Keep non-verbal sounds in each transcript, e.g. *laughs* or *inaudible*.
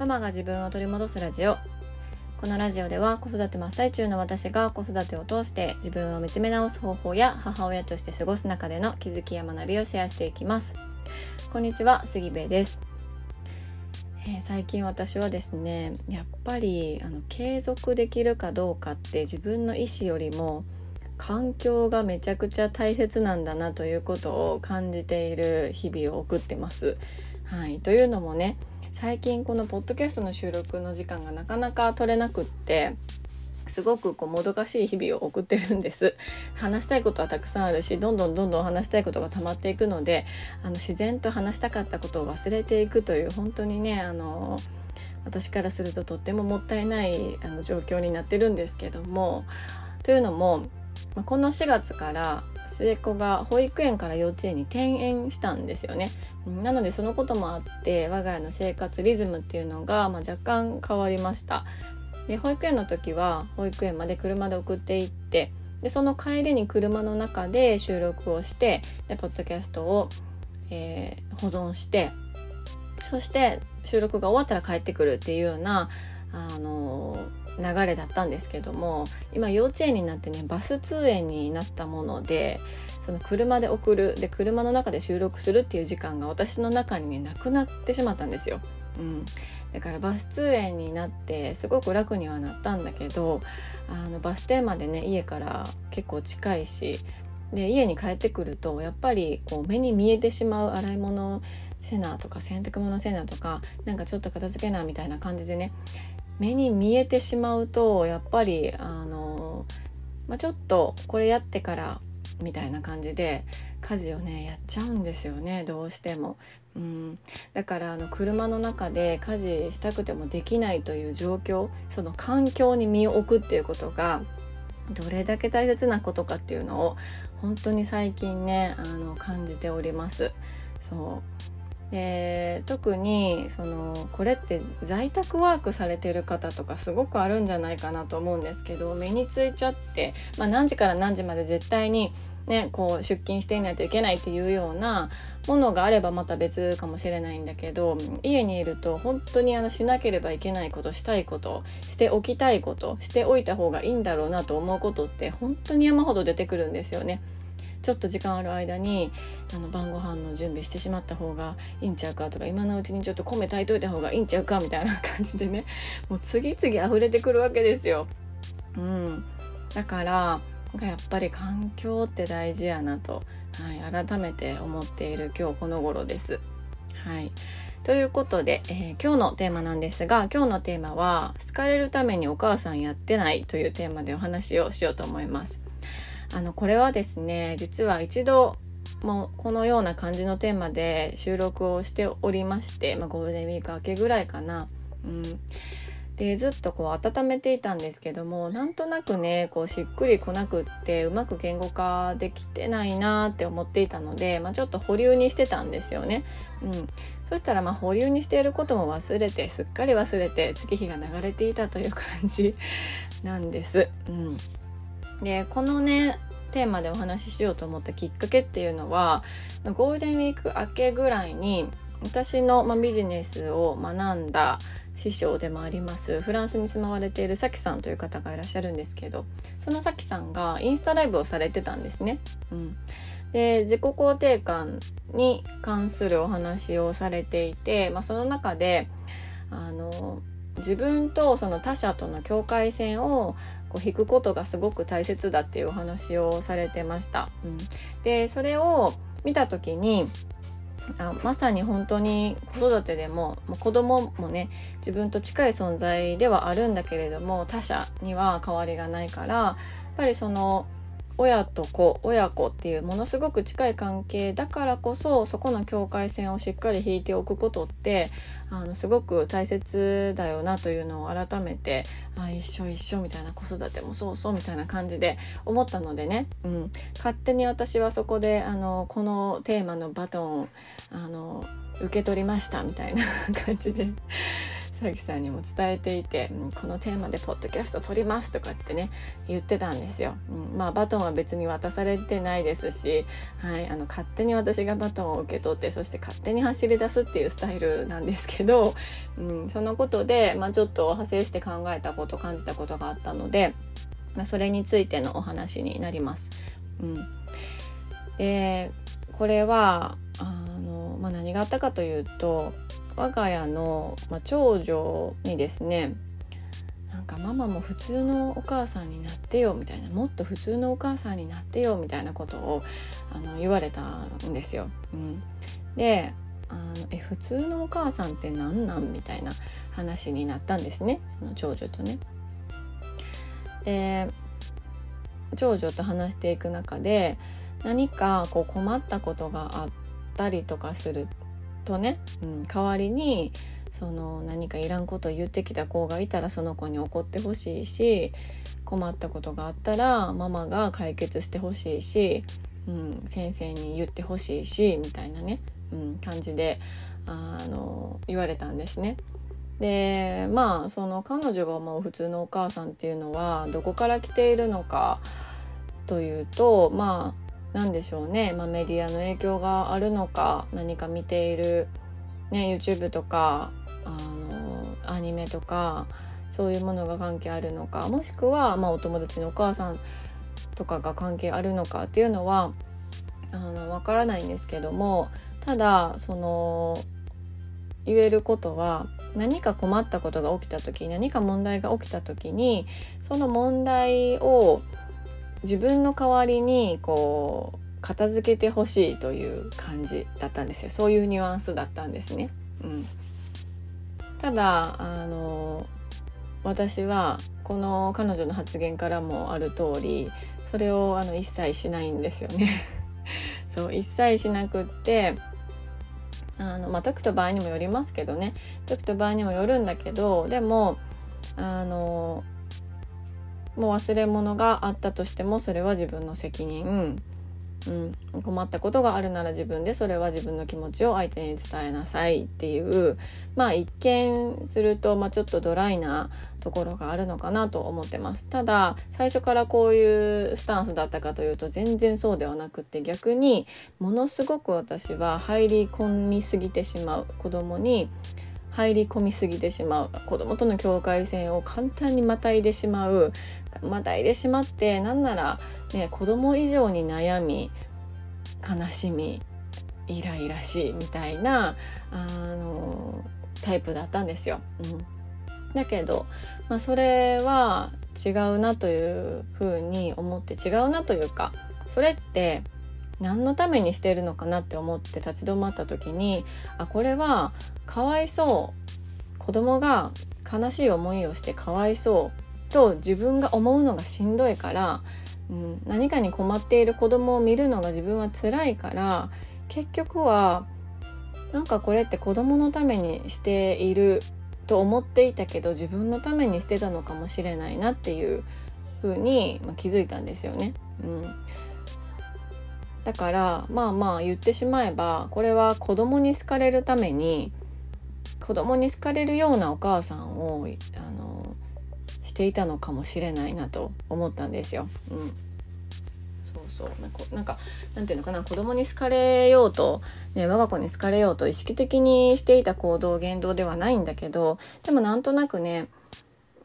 ママが自分を取り戻すラジオ。このラジオでは子育て真っ最中の私が子育てを通して自分を見つめ直す方法や母親として過ごす中での気づきや学びをシェアしていきます。こんにちは杉部です、えー、最近私はですねやっぱりあの継続できるかどうかって自分の意思よりも環境がめちゃくちゃ大切なんだなということを感じている日々を送ってます。はい、というのもね最近このポッドキャストの収録の時間がなかなか取れなくってすごくこうもどかしい日々を送ってるんです。*laughs* 話したいことはたくさんあるしどんどんどんどん話したいことが溜まっていくのであの自然と話したかったことを忘れていくという本当にねあの私からするととってももったいないあの状況になってるんですけどもというのもこの4月から末っ子が保育園から幼稚園に転園したんですよね。なのでそのこともあって我が家の生活リズムっていうのが、まあ、若干変わりました。で保育園の時は保育園まで車で送っていってでその帰りに車の中で収録をしてでポッドキャストを、えー、保存してそして収録が終わったら帰ってくるっていうようなあの流れだったんですけども今幼稚園になってねバス通園になったものでその車で送るで車の中で収録するっていう時間が私の中にねなくなってしまったんですよ。うん、だからバス通園になってすごく楽にはなったんだけどあのバス停までね家から結構近いしで家に帰ってくるとやっぱりこう目に見えてしまう洗い物せなとか洗濯物せなとかなんかちょっと片付けなみたいな感じでね目に見えてしまうとやっぱりあの、まあ、ちょっとこれやってからみたいな感じで家事をねやっちゃうんですよねどうしても。うん、だからあの車の中で家事したくてもできないという状況その環境に身を置くっていうことがどれだけ大切なことかっていうのを本当に最近ねあの感じております。そうで特にそのこれって在宅ワークされてる方とかすごくあるんじゃないかなと思うんですけど目についちゃって、まあ、何時から何時まで絶対に、ね、こう出勤していないといけないっていうようなものがあればまた別かもしれないんだけど家にいると本当にあのしなければいけないことしたいことしておきたいことしておいた方がいいんだろうなと思うことって本当に山ほど出てくるんですよね。ちょっと時間ある間にあの晩ご飯の準備してしまった方がいいんちゃうかとか今のうちにちょっと米炊いといた方がいいんちゃうかみたいな感じでね *laughs* もう次々溢れてくるわけですよ。うん、だからやっぱり環境って大事やなと、はい、改めて思っている今日この頃です。はい、ということで、えー、今日のテーマなんですが今日のテーマは「好かれるためにお母さんやってない」というテーマでお話をしようと思います。あのこれはですね実は一度もうこのような感じのテーマで収録をしておりまして、まあ、ゴールデンウィーク明けぐらいかな。うんでずっとこう温めていたんですけどもなんとなくねこうしっくりこなくってうまく言語化できてないなって思っていたので、まあ、ちょっと保留にしてたんですよね。うん、そしたらまあ保留にしていることも忘れてすっかり忘れて月日が流れていたという感じなんです。うんでこのねテーマでお話ししようと思ったきっかけっていうのはゴールデンウィーク明けぐらいに私の、まビジネスを学んだ師匠でもありますフランスに住まわれているさきさんという方がいらっしゃるんですけどそのさきさんがインスタライブをされてたんですね。うん、で自己肯定感に関するお話をされていて、まあ、その中であの自分とその他者との境界線をこう引くことがすごく大切だっていうお話をされてました。うん、でそれを見た時にあまさに本当に子育てでもも子供もね自分と近い存在ではあるんだけれども他者には変わりがないからやっぱりその親と子親子っていうものすごく近い関係だからこそそこの境界線をしっかり引いておくことってあのすごく大切だよなというのを改めてあ一緒一緒みたいな子育てもそうそうみたいな感じで思ったのでね、うん、勝手に私はそこであのこのテーマのバトンあの受け取りましたみたいな感じで。佐々木さんにも伝えていて、うん、このテーマでポッドキャスト撮りますとかってね言ってたんですよ、うん、まあバトンは別に渡されてないですし、はい、あの勝手に私がバトンを受け取ってそして勝手に走り出すっていうスタイルなんですけど、うん、そのことで、まあ、ちょっと派生して考えたこと感じたことがあったので、まあ、それについてのお話になります。うん、でこれはあの、まあ、何があったかというと我が家の、まあ、長女にですねなんかママも普通のお母さんになってよみたいなもっと普通のお母さんになってよみたいなことをあの言われたんですよ。うん、であのえ普通のお母さんって何なんみたいな話になったんですねその長女とね。で長女と話していく中で何かこう困ったことがあったりとかするとね、うん、代わりにその何かいらんことを言ってきた子がいたらその子に怒ってほしいし困ったことがあったらママが解決してほしいし、うん、先生に言ってほしいしみたいなね、うん、感じであの言われたんですね。でまあその彼女が思う普通のお母さんっていうのはどこから来ているのかというとまあ何でしょうね、まあ、メディアの影響があるのか何か見ている、ね、YouTube とかあのアニメとかそういうものが関係あるのかもしくは、まあ、お友達のお母さんとかが関係あるのかっていうのはあの分からないんですけどもただその言えることは何か困ったことが起きた時何か問題が起きた時にその問題を自分の代わりにこう片付けてほしいという感じだったんですよそういうニュアンスだったんですね。うん、ただあの私はこの彼女の発言からもある通りそれをあの一切しないんですよね。*laughs* そう一切しなくってあのまあ時と場合にもよりますけどね時と場合にもよるんだけどでもあのもう忘れ物があったとしてもそれは自分の責任、うん、困ったことがあるなら自分でそれは自分の気持ちを相手に伝えなさいっていうまあ一見すると、まあ、ちょっとドライなところがあるのかなと思ってます。ただ最初からこういうスタンスだったかというと全然そうではなくって逆にものすごく私は入り込みすぎてしまう子供に入り込みすぎてしまう。子供との境界線を簡単にまたいでしまう。またいでしまってなんなら、ね、子供以上に悩み悲しみイライラしみたいなあのタイプだったんですよ。うん、だけど、まあ、それは違うなというふうに思って違うなというかそれって何のためにしてるのかなって思って立ち止まった時にあこれはかわいそう子供が悲しい思いをしてかわいそうと自分が思うのがしんどいから、うん、何かに困っている子供を見るのが自分は辛いから結局はなんかこれって子供のためにしていると思っていたけど自分のためにしてたのかもしれないなっていう風に、気づいたんですよね。うん、だからまあまあ言ってしまえばこれは子供に好かれるために子供に好かれるようなお母さんをあのしていたのかもしれないなと思ったんですよ。うん、そうそうなんかなんていうのかな子供に好かれようと、ね、我が子に好かれようと意識的にしていた行動言動ではないんだけどでもなんとなくね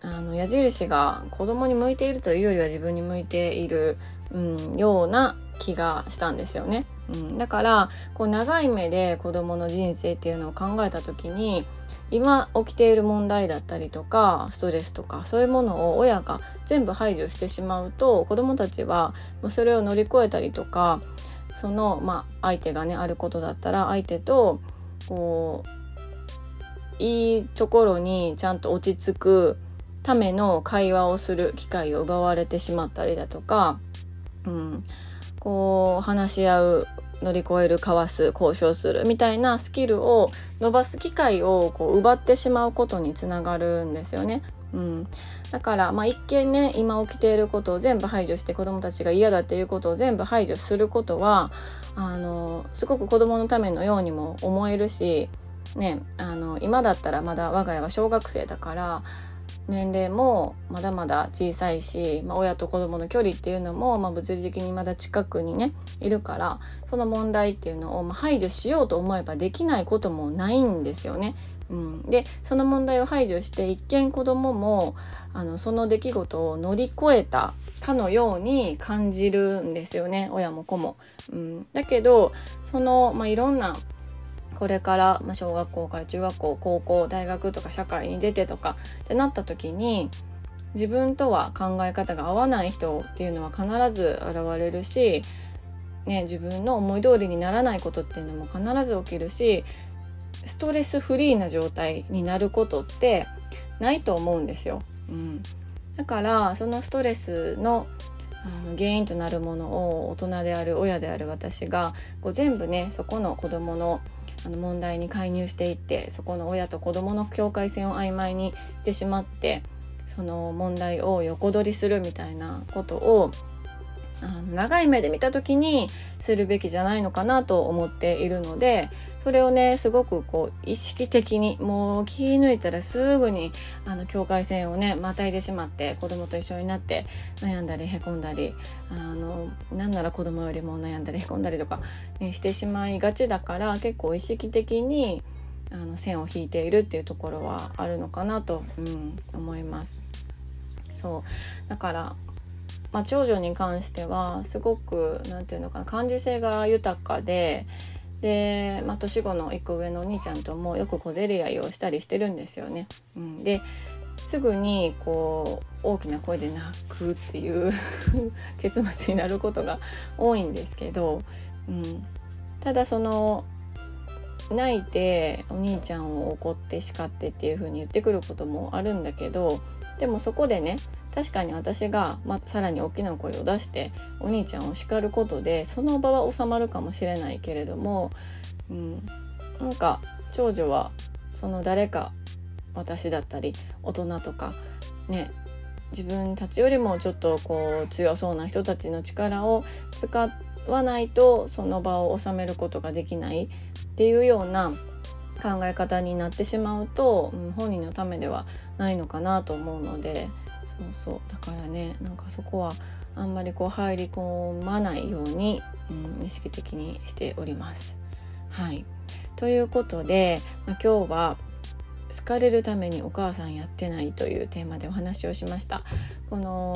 あの矢印が子供に向いているというよりは自分に向いている、うん、ような気がしたんですよね。うん、だからこう長い目で子どもの人生っていうのを考えた時に今起きている問題だったりとかストレスとかそういうものを親が全部排除してしまうと子どもたちはもうそれを乗り越えたりとかその、まあ、相手がねあることだったら相手とこういいところにちゃんと落ち着くための会話をする機会を奪われてしまったりだとか、うん、こう話し合う乗り越えるかわす交渉するみたいなスキルを伸ばす機会をこう奪ってしまうことにつながるんですよね。うん、だから、まあ、一見ね今起きていることを全部排除して子どもたちが嫌だっていうことを全部排除することはあのすごく子どものためのようにも思えるしねあの今だったらまだ我が家は小学生だから年齢もまだまだ小さいし、まあ、親と子供の距離っていうのも、まあ、物理的にまだ近くにねいるからその問題っていうのを、ま排除しようと思えばできないこともないんですよね。うん、でその問題を排除して一見子供もあのその出来事を乗り越えたかのように感じるんですよね親も子も。うん、だけどその、まあ、いろんなこれから、ま、小学校から中学校高校大学とか社会に出てとかってなった時に自分とは考え方が合わない人っていうのは必ず現れるし、ね、自分の思い通りにならないことっていうのも必ず起きるしストレスフリーな状態になることってないと思うんですよ。うん、だからそのストレスのあの原因となるものを大人である親である私がこう全部ねそこの子どものあの問題に介入していってそこの親と子どもの境界線を曖昧にしてしまってその問題を横取りするみたいなことをあの長い目で見た時にするべきじゃないのかなと思っているのでそれをねすごくこう意識的にもう気抜いたらすぐにあの境界線をねまたいでしまって子供と一緒になって悩んだりへこんだりあのなんなら子供よりも悩んだりへこんだりとか、ね、してしまいがちだから結構意識的にあの線を引いているっていうところはあるのかなと、うん、思います。そうだからまあ、長女に関してはすごく何て言うのかな感受性が豊かでで、まあ、年子の1個上のお兄ちゃんともよく小競り合いをしたりしてるんですよね。うん、ですぐにこう大きな声で泣くっていう *laughs* 結末になることが多いんですけど、うん、ただその泣いてお兄ちゃんを怒って叱ってっていう風に言ってくることもあるんだけどでもそこでね確かに私が、まさらに大きな声を出してお兄ちゃんを叱ることでその場は収まるかもしれないけれども、うん、なんか長女はその誰か私だったり大人とかね自分たちよりもちょっとこう強そうな人たちの力を使わないとその場を収めることができないっていうような考え方になってしまうと、うん、本人のためではないのかなと思うのでそうそうだからねなんかそこはあんまりこう入り込まないように、うん、意識的にしております。はいということで、まあ、今日は好かれるためにお母さんやってないというテーマでお話をしました。この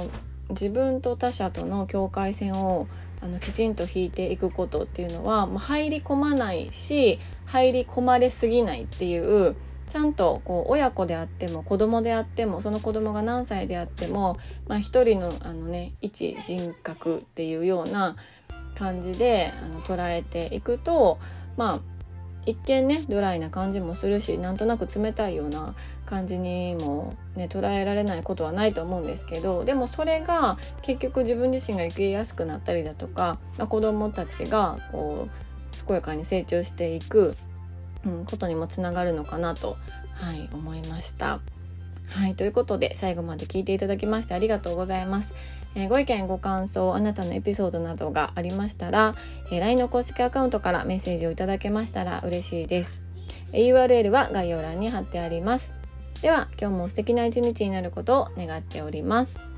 自分と他者との境界線をあのきちんと引いていくことっていうのは、まあ、入り込まないし入り込まれすぎないっていうちゃんとこう親子であっても子供であってもその子供が何歳であっても、まあ、一人のあの、ね、一人格っていうような感じであの捉えていくとまあ一見ねドライな感じもするしなんとなく冷たいような感じにも、ね、捉えられないことはないと思うんですけどでもそれが結局自分自身が生きやすくなったりだとか、まあ、子どもたちがこう健やかに成長していくうん、ことにもつながるのかなと、はい、思いました。はい、ということで最後まで聞いていただきましてありがとうございます。えー、ご意見ご感想あなたのエピソードなどがありましたら、えー、LINE の公式アカウントからメッセージをいただけましたら嬉しいです。え、URL は概要欄に貼ってあります。では今日も素敵な一日になることを願っております。